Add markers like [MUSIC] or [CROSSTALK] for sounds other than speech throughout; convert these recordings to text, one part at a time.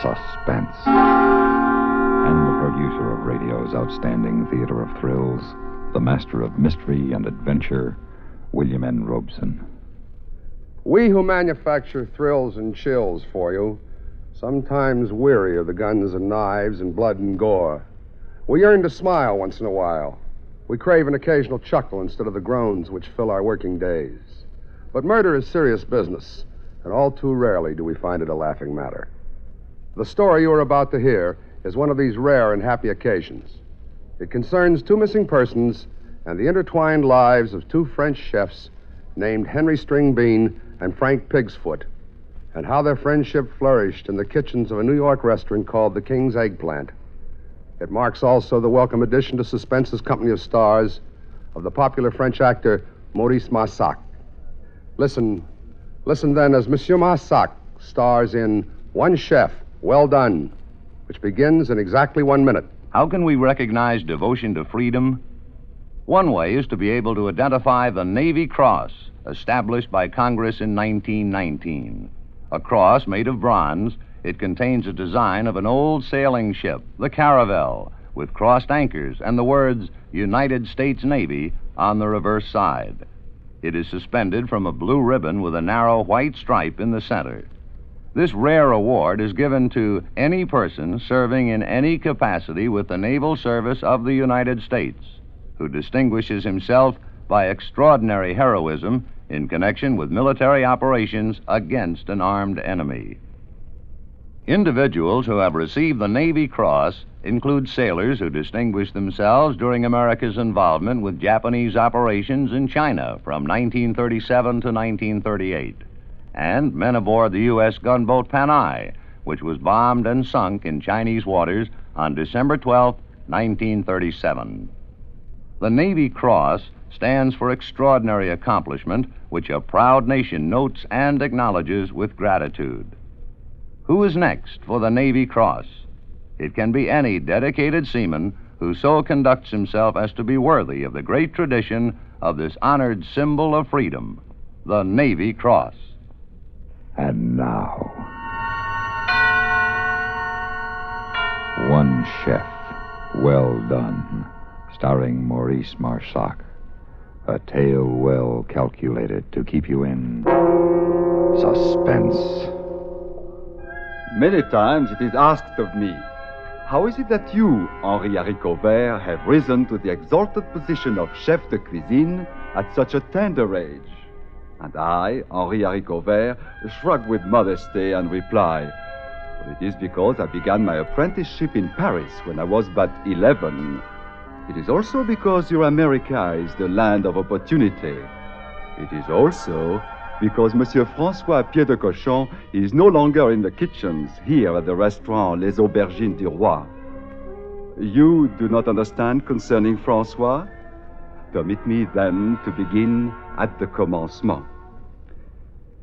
suspense. And the producer of radio's outstanding theater of thrills, the master of mystery and adventure, William N. Robson. We who manufacture thrills and chills for you sometimes weary of the guns and knives and blood and gore. We yearn to smile once in a while. We crave an occasional chuckle instead of the groans which fill our working days. But murder is serious business, and all too rarely do we find it a laughing matter. The story you are about to hear is one of these rare and happy occasions. It concerns two missing persons and the intertwined lives of two French chefs named Henry Stringbean and Frank Pigsfoot, and how their friendship flourished in the kitchens of a New York restaurant called the King's Eggplant. It marks also the welcome addition to Suspense's company of stars of the popular French actor Maurice Marsac. Listen, listen then as Monsieur Marsac stars in One Chef, Well Done, which begins in exactly one minute. How can we recognize devotion to freedom? One way is to be able to identify the Navy Cross, established by Congress in 1919. A cross made of bronze, it contains a design of an old sailing ship, the Caravel, with crossed anchors and the words United States Navy on the reverse side. It is suspended from a blue ribbon with a narrow white stripe in the center. This rare award is given to any person serving in any capacity with the naval service of the United States who distinguishes himself by extraordinary heroism in connection with military operations against an armed enemy. Individuals who have received the Navy Cross include sailors who distinguished themselves during America's involvement with Japanese operations in China from 1937 to 1938, and men aboard the U.S. gunboat Panay, which was bombed and sunk in Chinese waters on December 12, 1937. The Navy Cross stands for extraordinary accomplishment, which a proud nation notes and acknowledges with gratitude. Who is next for the Navy Cross? It can be any dedicated seaman who so conducts himself as to be worthy of the great tradition of this honored symbol of freedom, the Navy Cross. And now, One Chef, Well Done, starring Maurice Marsac. A tale well calculated to keep you in suspense. Many times it is asked of me, how is it that you, Henri Haricot have risen to the exalted position of chef de cuisine at such a tender age? And I, Henri Haricot shrug with modesty and reply, it is because I began my apprenticeship in Paris when I was but 11. It is also because your America is the land of opportunity. It is also because Monsieur Francois Pied de Cochon is no longer in the kitchens here at the restaurant Les Aubergines du Roi. You do not understand concerning Francois? Permit me then to begin at the commencement.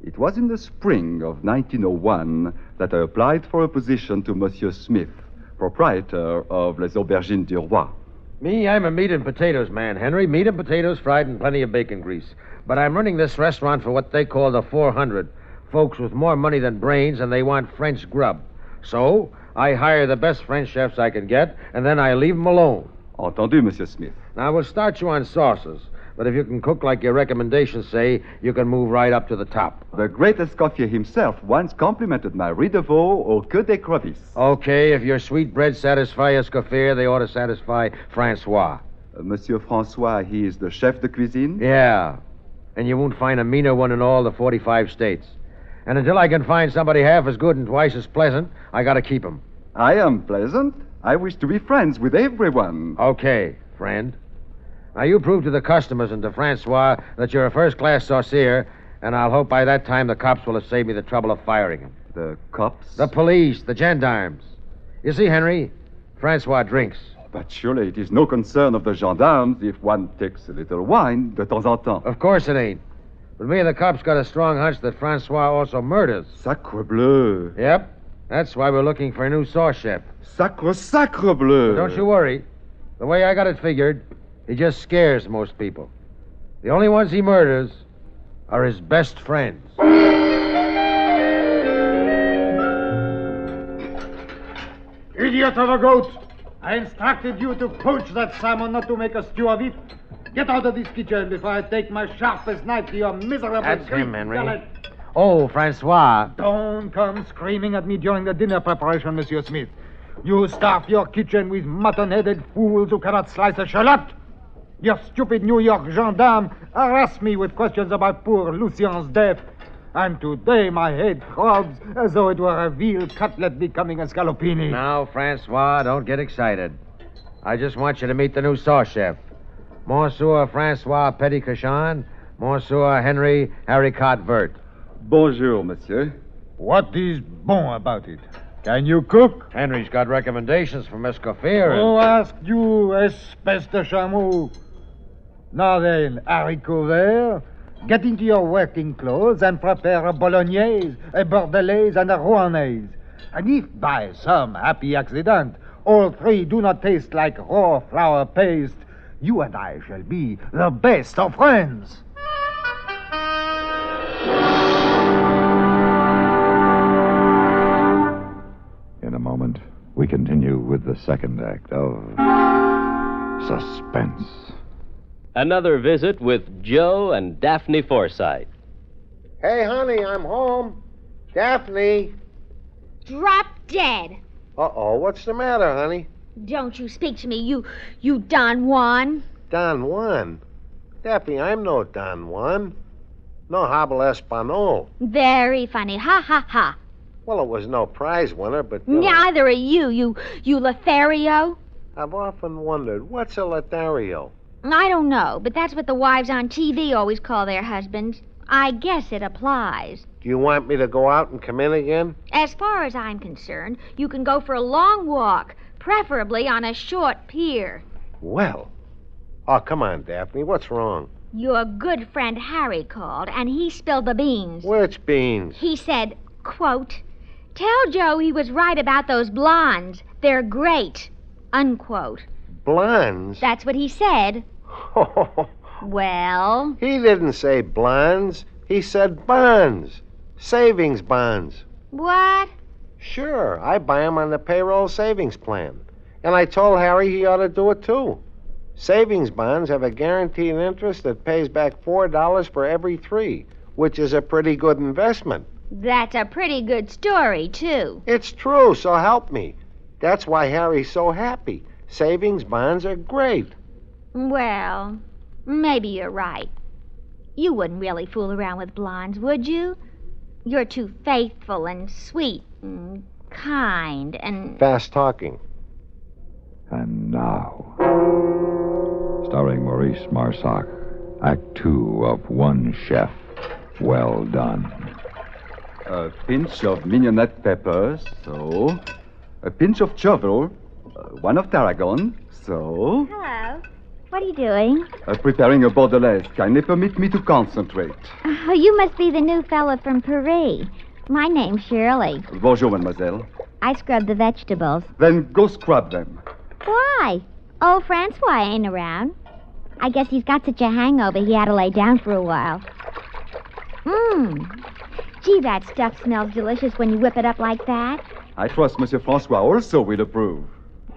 It was in the spring of 1901 that I applied for a position to Monsieur Smith, proprietor of Les Aubergines du Roi. Me, I'm a meat and potatoes man, Henry. Meat and potatoes fried in plenty of bacon grease. But I'm running this restaurant for what they call the 400. Folks with more money than brains, and they want French grub. So, I hire the best French chefs I can get, and then I leave 'em alone. Entendu, Monsieur Smith. Now, we'll start you on sauces. But if you can cook like your recommendations say, you can move right up to the top. The great Escoffier himself once complimented my riz de veau au queue d'écrevisse. Okay, if your sweetbreads satisfy Escoffier, they ought to satisfy Francois. Uh, Monsieur Francois, he is the chef de cuisine? Yeah. And you won't find a meaner one in all the 45 states. And until I can find somebody half as good and twice as pleasant, I gotta keep him. I am pleasant. I wish to be friends with everyone. Okay, friend. Now, you prove to the customers and to Francois that you're a first class saucier, and I'll hope by that time the cops will have saved me the trouble of firing him. The cops? The police, the gendarmes. You see, Henry, Francois drinks. But surely it is no concern of the gendarmes if one takes a little wine de temps en temps. Of course it ain't. But me and the cops got a strong hunch that Francois also murders. Sacre bleu. Yep. That's why we're looking for a new sauce chef. Sacre, sacre bleu. But don't you worry. The way I got it figured, he just scares most people. The only ones he murders are his best friends. Idiot of a goat! I instructed you to poach that salmon, not to make a stew of it. Get out of this kitchen before I take my sharpest knife to your miserable That's Greek him, Henry. gullet. Oh, Francois. Don't come screaming at me during the dinner preparation, Monsieur Smith. You stuff your kitchen with mutton-headed fools who cannot slice a shallot. Your stupid New York gendarme harass me with questions about poor Lucien's death. And today my head throbs as though it were a veal cutlet becoming a scallopini. Now, Francois, don't get excited. I just want you to meet the new sauce chef. Monsieur Francois Petitcochon, Monsieur Henry Haricot Vert. Bonjour, monsieur. What is bon about it? Can you cook? Henry's got recommendations from Escoffier. and- Who asked you, espèce de chameau? Now then, haricot vert, get into your working clothes and prepare a bolognaise, a bordelaise, and a rouennaise. And if by some happy accident all three do not taste like raw flour paste, you and I shall be the best of friends. Continue with the second act of Suspense. Another visit with Joe and Daphne Forsythe. Hey, honey, I'm home. Daphne. Drop dead. Uh oh, what's the matter, honey? Don't you speak to me, you you Don Juan. Don Juan. Daphne, I'm no Don Juan. No habla Espanol. Very funny. Ha ha ha. Well, it was no prize winner, but. you know, Neither are you, you you Lothario. I've often wondered what's a Lothario? I don't know, but that's what the wives on TV always call their husbands. I guess it applies. Do you want me to go out and come in again? As far as I'm concerned, you can go for a long walk, preferably on a short pier. Well. Oh, come on, Daphne. What's wrong? Your good friend Harry called, and he spilled the beans. Which beans? He said, quote, Tell Joe he was right about those blondes. They're great. Unquote. Blondes? That's what he said. [LAUGHS] Well, he didn't say blondes. He said bonds. Savings bonds. what? Sure, I buy 'em on the payroll savings plan. And I told Harry he ought to do it too. Savings bonds have a guaranteed interest that pays back $4 for every three, which is a pretty good investment. That's a pretty good story, too. It's true, so help me. That's why Harry's so happy. Savings bonds are great. Well, maybe you're right. You wouldn't really fool around with blondes, would you? You're too faithful and sweet and kind and. Fast talking. And now, starring Maurice Marsac, Act Two of One Chef. Well done. A pinch of mignonette pepper, so. A pinch of chervil, uh, one of tarragon, so. Hello. What are you doing? Uh, preparing a bordelaise. Kindly permit me to concentrate. Oh, you must be the new fellow from Paris. My name's Shirley. Bonjour, mademoiselle. I scrub the vegetables. Then go scrub them. Why? Oh, Francois ain't around. I guess he's got such a hangover he had to lay down for a while. Mmm. Gee, that stuff smells delicious when you whip it up like that. I trust Monsieur Francois also will approve.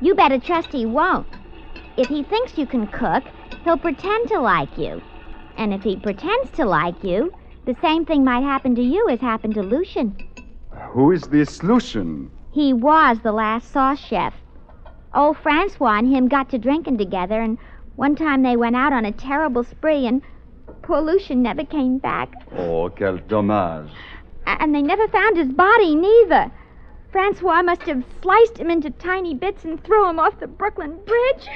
You better trust he won't. If he thinks you can cook, he'll pretend to like you. And if he pretends to like you, the same thing might happen to you as happened to Lucian. Who is this Lucian? He was the last sauce chef. Old Francois and him got to drinking together, and one time they went out on a terrible spree, and poor Lucian never came back. Oh, quel dommage. A- And they never found his body, neither. Francois must have sliced him into tiny bits and threw him off the Brooklyn Bridge.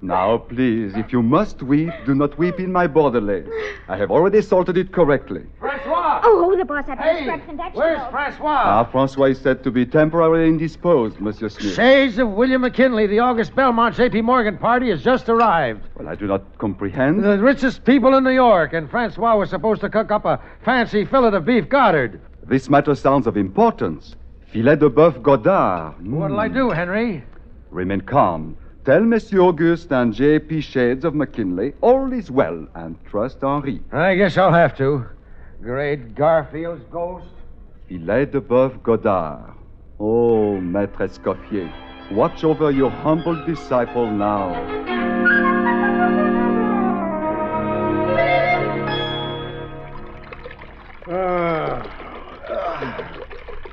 Now, please, if you must weep, do not weep in my bordelaise. I have already salted it correctly. Francois! Oh, the boss had to Hey, scrap some where's. Francois? Ah, Francois is said to be temporarily indisposed, Monsieur Smith. Shades of William McKinley, the August Belmont J.P. Morgan party has just arrived. Well, I do not comprehend. The richest people in New York, and Francois was supposed to cook up a fancy fillet of beef Godard. This matter sounds of importance. Filet de boeuf Godard. What'll I Mm. do, Henry? Remain calm. Tell Monsieur Auguste and J.P. Shades of McKinley all is well, and trust Henri. I guess I'll have to. Great Garfield's ghost. Filet de boeuf Godard. Oh, Maître Escoffier, watch over your humble disciple now.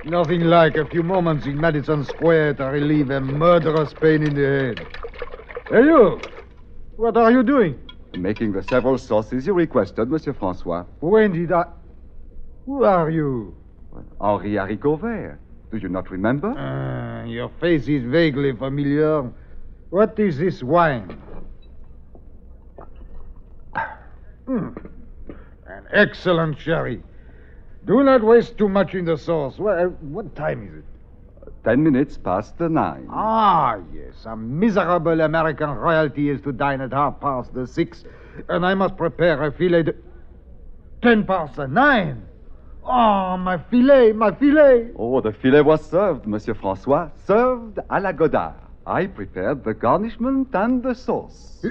Nothing like a few moments in Madison Square to relieve a murderous pain in the head. Hey, you! What are you doing? Making the several sauces you requested, Monsieur Francois. When did I. Who are you? Henri Haricot Vert. Do you not remember? Uh, your face is vaguely familiar. What is this wine? Hmm. An excellent sherry. Do not waste too much in the sauce. Well, what time is it? Ten minutes past the nine. Ah, yes. A miserable American royalty is to dine at half past the six, and I must prepare a filet de. Ten past the nine. Oh, my filet, my filet. Oh, the filet was served, Monsieur Francois. Served à la Godard. I prepared the garnishment and the sauce.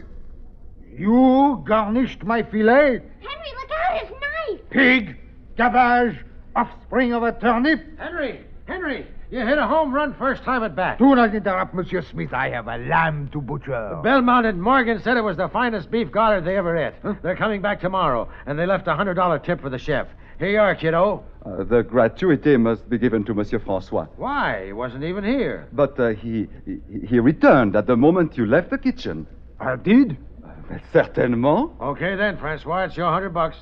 You garnished my filet? Henry, look out, his knife! Pig, cabbage, offspring of a turnip. Henry! Henry! You hit a home run first time at bat. Do not interrupt, Monsieur Smith. I have a lamb to butcher. Belmont and Morgan said it was the finest beef Godard they ever ate. They're coming back tomorrow, and they left a hundred dollar tip for the chef. Here you are, kiddo. Uh, the gratuity must be given to Monsieur Francois. Why? He wasn't even here. But uh, he, he he returned at the moment you left the kitchen. I did? Uh, certainement. Okay then, Francois, it's your hundred bucks.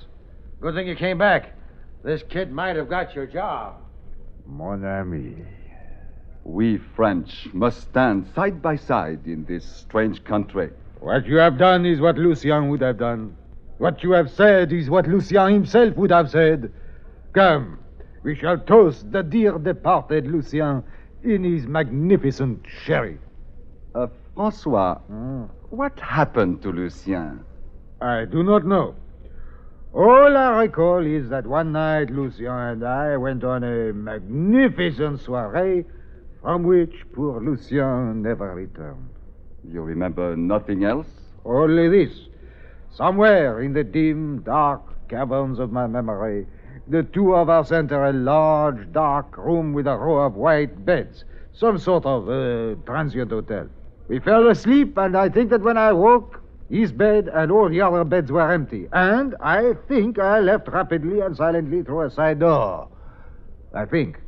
Good thing you came back. This kid might have got your job. Mon ami. We French must stand side by side in this strange country. What you have done is what Lucien would have done. What you have said is what Lucien himself would have said. Come, we shall toast the dear departed Lucien in his magnificent sherry. Uh, Francois, what happened to Lucien? I do not know. All I recall is that one night Lucien and I went on a magnificent soiree from which poor Lucien never returned. You remember nothing else? Only this. Somewhere in the dim, dark caverns of my memory, the two of us enter a large, dark room with a row of white beds, some sort of uh, transient hotel. We fell asleep, and I think that when I woke, his bed and all the other beds were empty. And I think I left rapidly and silently through a side door. I think.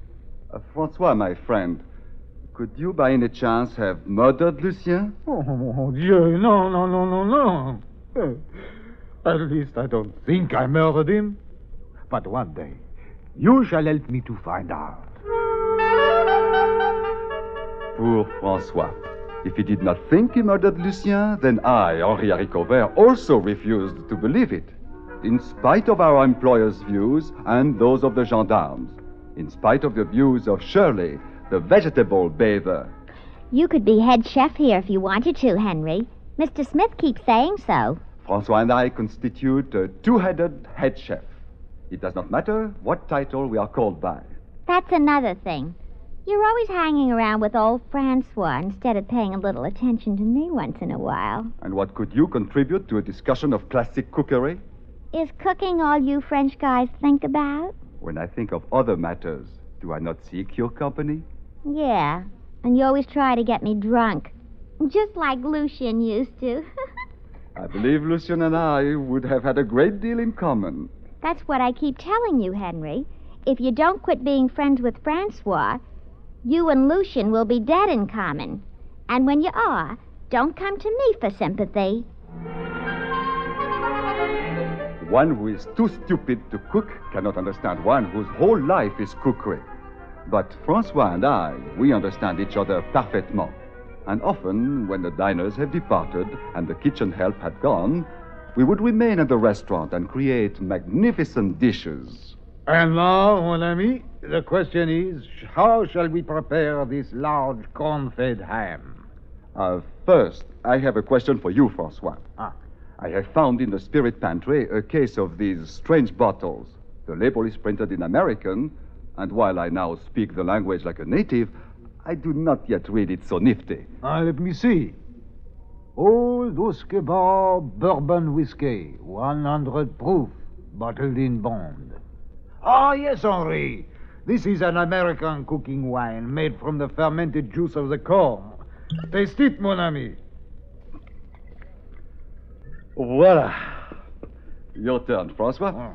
Uh, Francois, my friend, could you by any chance have murdered Lucien? Oh, mon Dieu, no, no, no, no, no. Uh, [LAUGHS] At least I don't think I murdered him. But one day, you shall help me to find out. Poor Francois. If he did not think he murdered Lucien, then I, Henri Haricot Vert, also refused to believe it. In spite of our employer's views and those of the gendarmes, in spite of the views of Shirley, the vegetable bather. You could be head chef here if you wanted to, Henry. Mr. Smith keeps saying so. Francois and I constitute a two headed head chef. It does not matter what title we are called by. That's another thing. You're always hanging around with old Francois instead of paying a little attention to me once in a while. And what could you contribute to a discussion of classic cookery? Is cooking all you French guys think about? When I think of other matters, do I not seek your company? Yeah, and you always try to get me drunk. Just like Lucian used to. [LAUGHS] I believe Lucien and I would have had a great deal in common. That's what I keep telling you, Henry. If you don't quit being friends with Francois, you and Lucian will be dead in common. And when you are, don't come to me for sympathy. One who is too stupid to cook cannot understand one whose whole life is cookery. But Francois and I, we understand each other parfaitement. And often, when the diners have departed and the kitchen help had gone, we would remain at the restaurant and create magnificent dishes. And now, mon ami, the question is how shall we prepare this large corn fed ham? Uh, first, I have a question for you, Francois. Ah. I have found in the spirit pantry a case of these strange bottles. The label is printed in American, and while I now speak the language like a native, I do not yet read it so nifty. Ah, let me see. Old Usquebaugh bourbon whiskey, 100 proof, bottled in bond. Ah, yes, Henri. This is an American cooking wine made from the fermented juice of the corn. Taste it, mon ami. Voila. Your turn, Francois.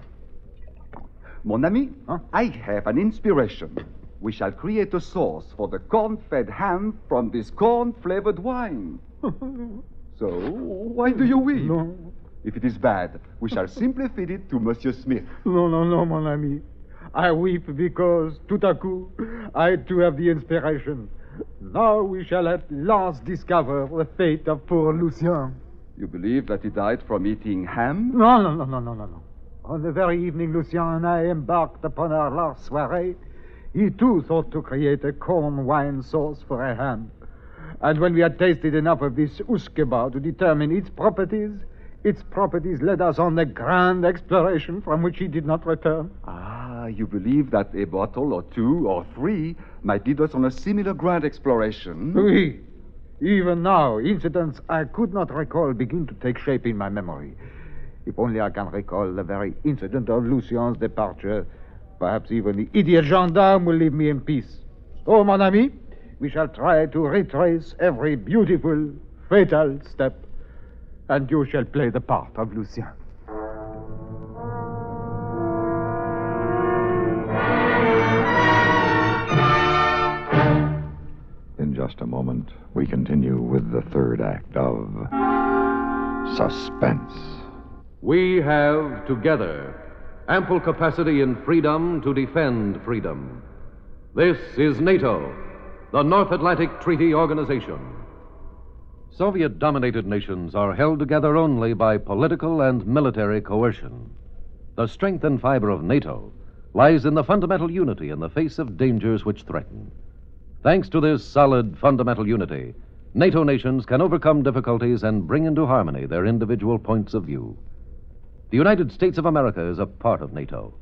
Mon ami, I have an inspiration. We shall create a sauce for the corn-fed ham from this corn-flavored wine. [LAUGHS] so, why do you weep? No. If it is bad, we shall [LAUGHS] simply feed it to Monsieur Smith. No, no, no, mon ami. I weep because, tout à coup, I too have the inspiration. Now we shall at last discover the fate of poor Lucien. You believe that he died from eating ham? No, no, no, no, no, no, no. On the very evening Lucien and I embarked upon our last soiree, he too thought to create a corn wine sauce for a ham. And when we had tasted enough of this usquebaugh to determine its properties, its properties led us on a grand exploration from which he did not return. Ah, you believe that a bottle or two or three might lead us on a similar grand exploration? Oui. Even now, incidents I could not recall begin to take shape in my memory. If only I can recall the very incident of Lucien's departure, perhaps even the idiot gendarme will leave me in peace. So, mon ami, we shall try to retrace every beautiful, fatal step, and you shall play the part of Lucien. In just a moment, we continue with the third act of Suspense. We have together ample capacity and freedom to defend freedom. This is NATO, the North Atlantic Treaty Organization. Soviet dominated nations are held together only by political and military coercion. The strength and fiber of NATO lies in the fundamental unity in the face of dangers which threaten. Thanks to this solid fundamental unity, NATO nations can overcome difficulties and bring into harmony their individual points of view. The United States of America is a part of NATO.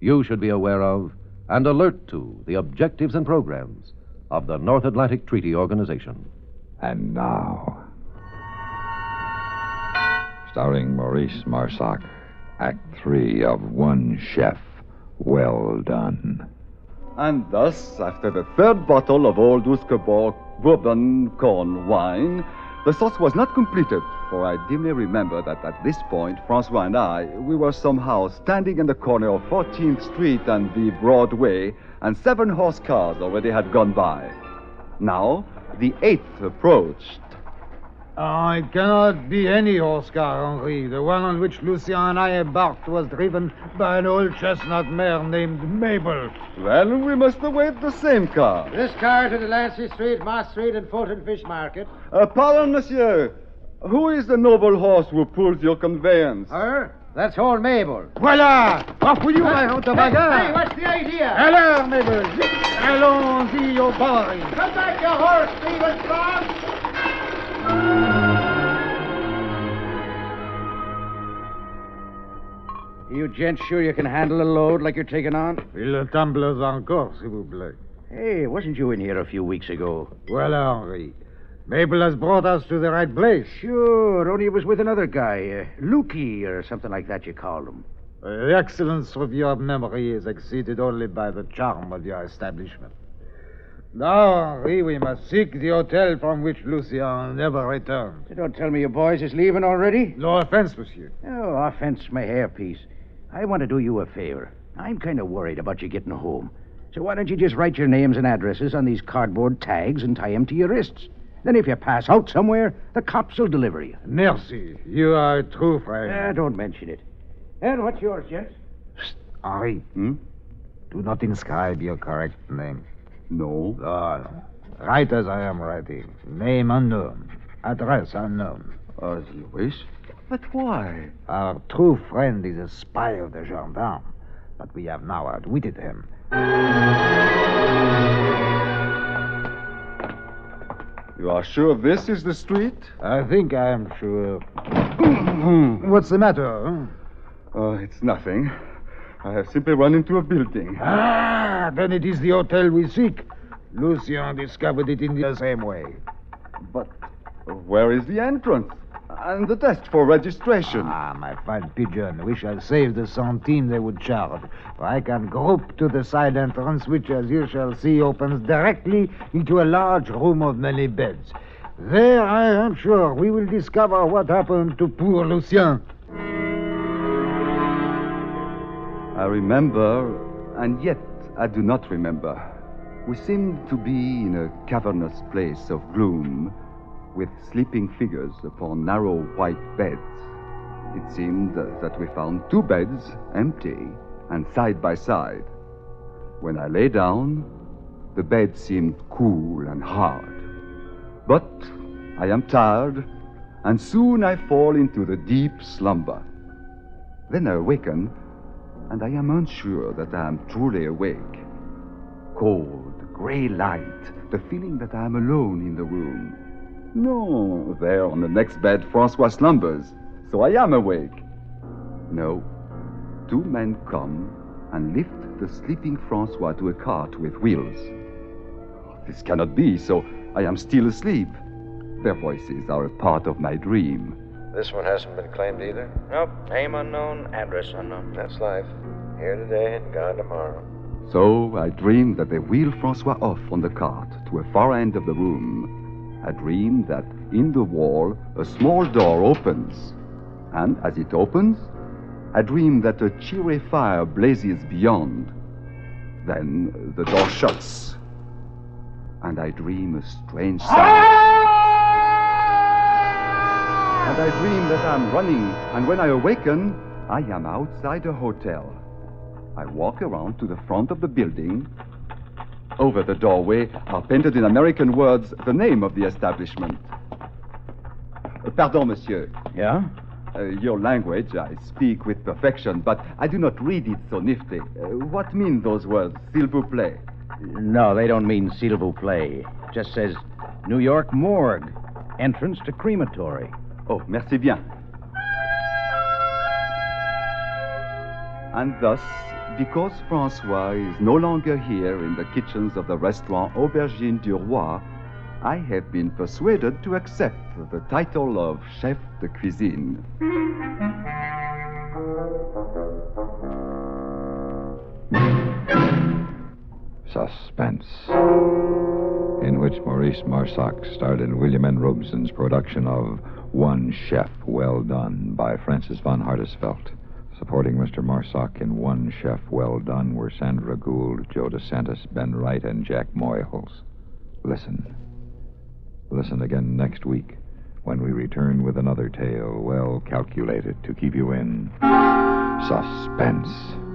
You should be aware of and alert to the objectives and programs of the North Atlantic Treaty Organization. And now, starring Maurice Marsac, Act Three of One Chef. Well done. And thus, after the third bottle of old Usquebaugh bourbon corn wine, the sauce was not completed, for I dimly remember that at this point, Francois and I, we were somehow standing in the corner of 14th Street and the Broadway, and seven horse cars already had gone by. Now, the eighth approached. Oh, it cannot be any horse car, Henri. The one on which Lucien and I embarked was driven by an old chestnut mare named Mabel. Well, we must await the same car. This car to Delancey Street, Moss Street, and Fulton Fish Market. Uh, pardon, monsieur. Who is the noble horse who pulls your conveyance? Her? That's old Mabel. Voilà! Off with you, my Hey, hunter hey, bagarre! what's the idea? Alors, Mabel! Allons-y au boy! Come back, your horse, Stephen Strong! You gents sure you can handle a load like you're taking on? Il tumblers encore, s'il vous plaît. Hey, wasn't you in here a few weeks ago? Voilà, Henri. Mabel has brought us to the right place. Sure, only it was with another guy, uh, Lukey or something like that you called him. The excellence of your memory is exceeded only by the charm of your establishment. Now, Henri, we must seek the hotel from which Lucien never returned. Don't tell me your boys is leaving already. No offense, monsieur. Oh, offense my hairpiece. I want to do you a favor. I'm kind of worried about you getting home. So why don't you just write your names and addresses on these cardboard tags and tie 'em to your wrists? Then if you pass out somewhere, the cops will deliver you. Merci. You are a true friend. Ah, don't mention it. And what's yours, gents? Henri, Hmm? do not inscribe your correct name. No. No, no. Write as I am writing. Name unknown. Address unknown. As you wish. But why? Our true friend is a spy of the gendarme, but we have now outwitted him. You are sure this is the street? I think I am sure. [CLEARS THROAT] What's the matter? huh? Oh, it's nothing. I have simply run into a building. Ah, then it is the hotel we seek. Lucien discovered it in the same way. But where is the entrance? And the test for registration. Ah, my fine pigeon, we shall save the centime they would charge. For I can grope to the side entrance, which, as you shall see, opens directly into a large room of many beds. There, I am sure, we will discover what happened to poor Lucien. I remember, and yet I do not remember. We seemed to be in a cavernous place of gloom, with sleeping figures upon narrow white beds. It seemed that we found two beds, empty, and side by side. When I lay down, the bed seemed cool and hard. But I am tired, and soon I fall into the deep slumber. Then I awaken, and I am unsure that I am truly awake. Cold, gray light, the feeling that I am alone in the room. No, there on the next bed, Francois slumbers, so I am awake. No, two men come and lift the sleeping Francois to a cart with wheels. This cannot be, so I am still asleep. Their voices are a part of my dream. This one hasn't been claimed either? Nope. Name unknown, address unknown. That's life. Here today and gone tomorrow. So I dream that they wheel Francois off on the cart to a far end of the room. I dream that in the wall a small door opens. And as it opens, I dream that a cheery fire blazes beyond. Then the door shuts. And I dream a strange sound. And I dream that I'm running, and when I awaken, I am outside a hotel. I walk around to the front of the building. Over the doorway are painted in American words the name of the establishment. Uh, Pardon, monsieur. Yeah? Uh, your language I speak with perfection, but I do not read it so nifty. Uh, what mean those words, s'il vous plaît? No, they don't mean s'il vous plaît. It Just says New York Morgue. Entrance to crematory. Oh, merci bien. And thus, because Francois is no longer here in the kitchens of the restaurant Aubergine du Roi, I have been persuaded to accept the title of chef de cuisine. Suspense, in which Maurice Marsac starred in William N. Robson's production of One Chef Well Done by Francis von Hardesfeld. Supporting Mr. Marsac in One Chef Well Done were Sandra Gould, Joe DeSantis, Ben Wright, and Jack Moyles. Listen. Listen again next week when we return with another tale well calculated to keep you in suspense.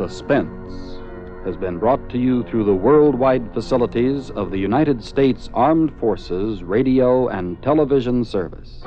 Suspense has been brought to you through the worldwide facilities of the United States Armed Forces Radio and Television Service.